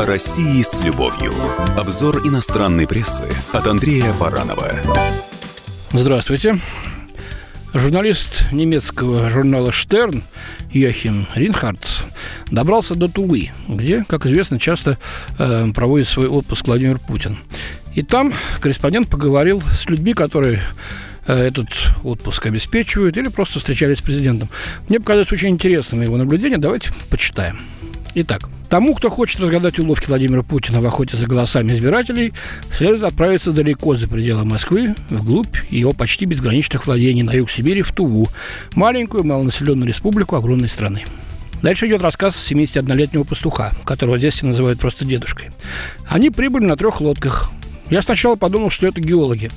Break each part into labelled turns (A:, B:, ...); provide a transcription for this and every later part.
A: О России с любовью. Обзор иностранной прессы от Андрея Баранова.
B: Здравствуйте. Журналист немецкого журнала «Штерн» Йохим Ринхардс добрался до Тувы, где, как известно, часто э, проводит свой отпуск Владимир Путин. И там корреспондент поговорил с людьми, которые э, этот отпуск обеспечивают или просто встречались с президентом. Мне показалось очень интересным его наблюдение. Давайте почитаем. Итак, тому, кто хочет разгадать уловки Владимира Путина в охоте за голосами избирателей, следует отправиться далеко за пределы Москвы, вглубь его почти безграничных владений на юг Сибири, в Туву, маленькую малонаселенную республику огромной страны. Дальше идет рассказ 71-летнего пастуха, которого здесь все называют просто дедушкой. Они прибыли на трех лодках. Я сначала подумал, что это геологи.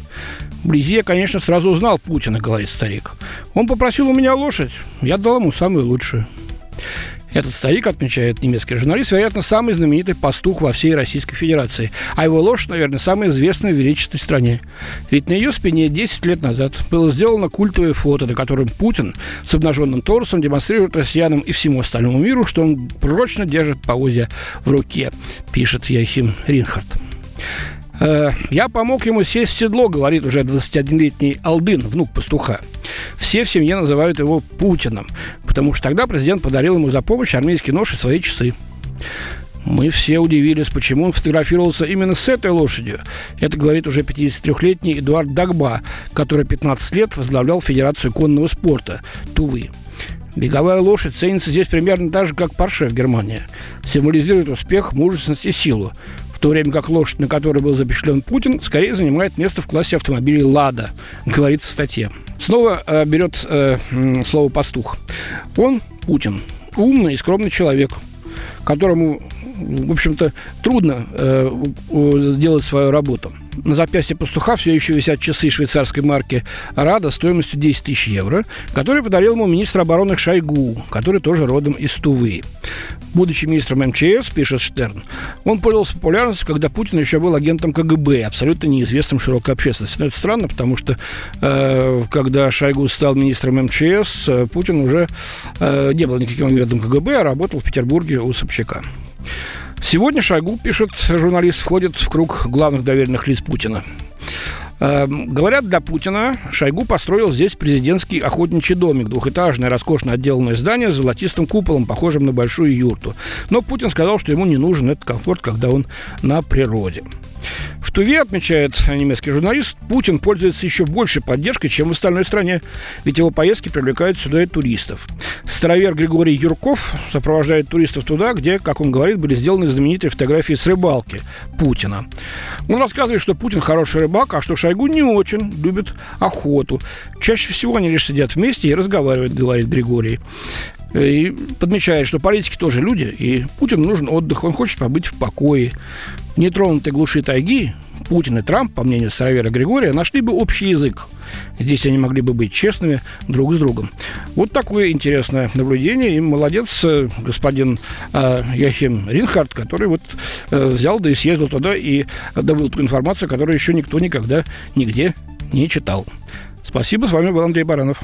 B: Вблизи я, конечно, сразу узнал Путина, говорит старик. Он попросил у меня лошадь, я дал ему самую лучшую. Этот старик, отмечает немецкий журналист, вероятно, самый знаменитый пастух во всей Российской Федерации. А его лошадь, наверное, самая известная в величественной стране. Ведь на ее спине 10 лет назад было сделано культовое фото, на котором Путин с обнаженным торсом демонстрирует россиянам и всему остальному миру, что он прочно держит повозья в руке, пишет Яхим Ринхард. Э, «Я помог ему сесть в седло», говорит уже 21-летний Алдын, внук пастуха. Все в семье называют его Путиным, потому что тогда президент подарил ему за помощь армейский нож и свои часы. Мы все удивились, почему он фотографировался именно с этой лошадью. Это говорит уже 53-летний Эдуард Дагба, который 15 лет возглавлял Федерацию конного спорта Тувы. Беговая лошадь ценится здесь примерно так же, как Порше в Германии. Символизирует успех, мужественность и силу то время как лошадь, на которой был запечатлен Путин, скорее занимает место в классе автомобилей «Лада», говорится в статье. Снова э, берет э, слово «пастух». Он, Путин, умный и скромный человек, которому, в общем-то, трудно э, делать свою работу – на запястье пастуха все еще висят часы швейцарской марки «Рада» стоимостью 10 тысяч евро, которые подарил ему министр обороны Шойгу, который тоже родом из Тувы. Будучи министром МЧС, пишет Штерн, он пользовался популярностью, когда Путин еще был агентом КГБ, абсолютно неизвестным широкой общественности. Но это странно, потому что э, когда Шойгу стал министром МЧС, э, Путин уже э, не был никаким агентом КГБ, а работал в Петербурге у Собчака. Сегодня Шойгу, пишет журналист, входит в круг главных доверенных лиц Путина. Эм, говорят, для Путина Шойгу построил здесь президентский охотничий домик, двухэтажное, роскошно отделанное здание с золотистым куполом, похожим на большую юрту. Но Путин сказал, что ему не нужен этот комфорт, когда он на природе. В Туве, отмечает немецкий журналист, Путин пользуется еще большей поддержкой, чем в остальной стране, ведь его поездки привлекают сюда и туристов. Старовер Григорий Юрков сопровождает туристов туда, где, как он говорит, были сделаны знаменитые фотографии с рыбалки Путина. Он рассказывает, что Путин хороший рыбак, а что Шойгу не очень любит охоту. Чаще всего они лишь сидят вместе и разговаривают, говорит Григорий. И подмечает, что политики тоже люди, и Путину нужен отдых, он хочет побыть в покое. Нетронутой глуши тайги Путин и Трамп, по мнению старовера Григория, нашли бы общий язык. Здесь они могли бы быть честными друг с другом. Вот такое интересное наблюдение. И молодец э, господин э, Яхим Ринхард, который вот э, взял да и съездил туда и добыл ту информацию, которую еще никто никогда нигде не читал. Спасибо. С вами был Андрей Баранов.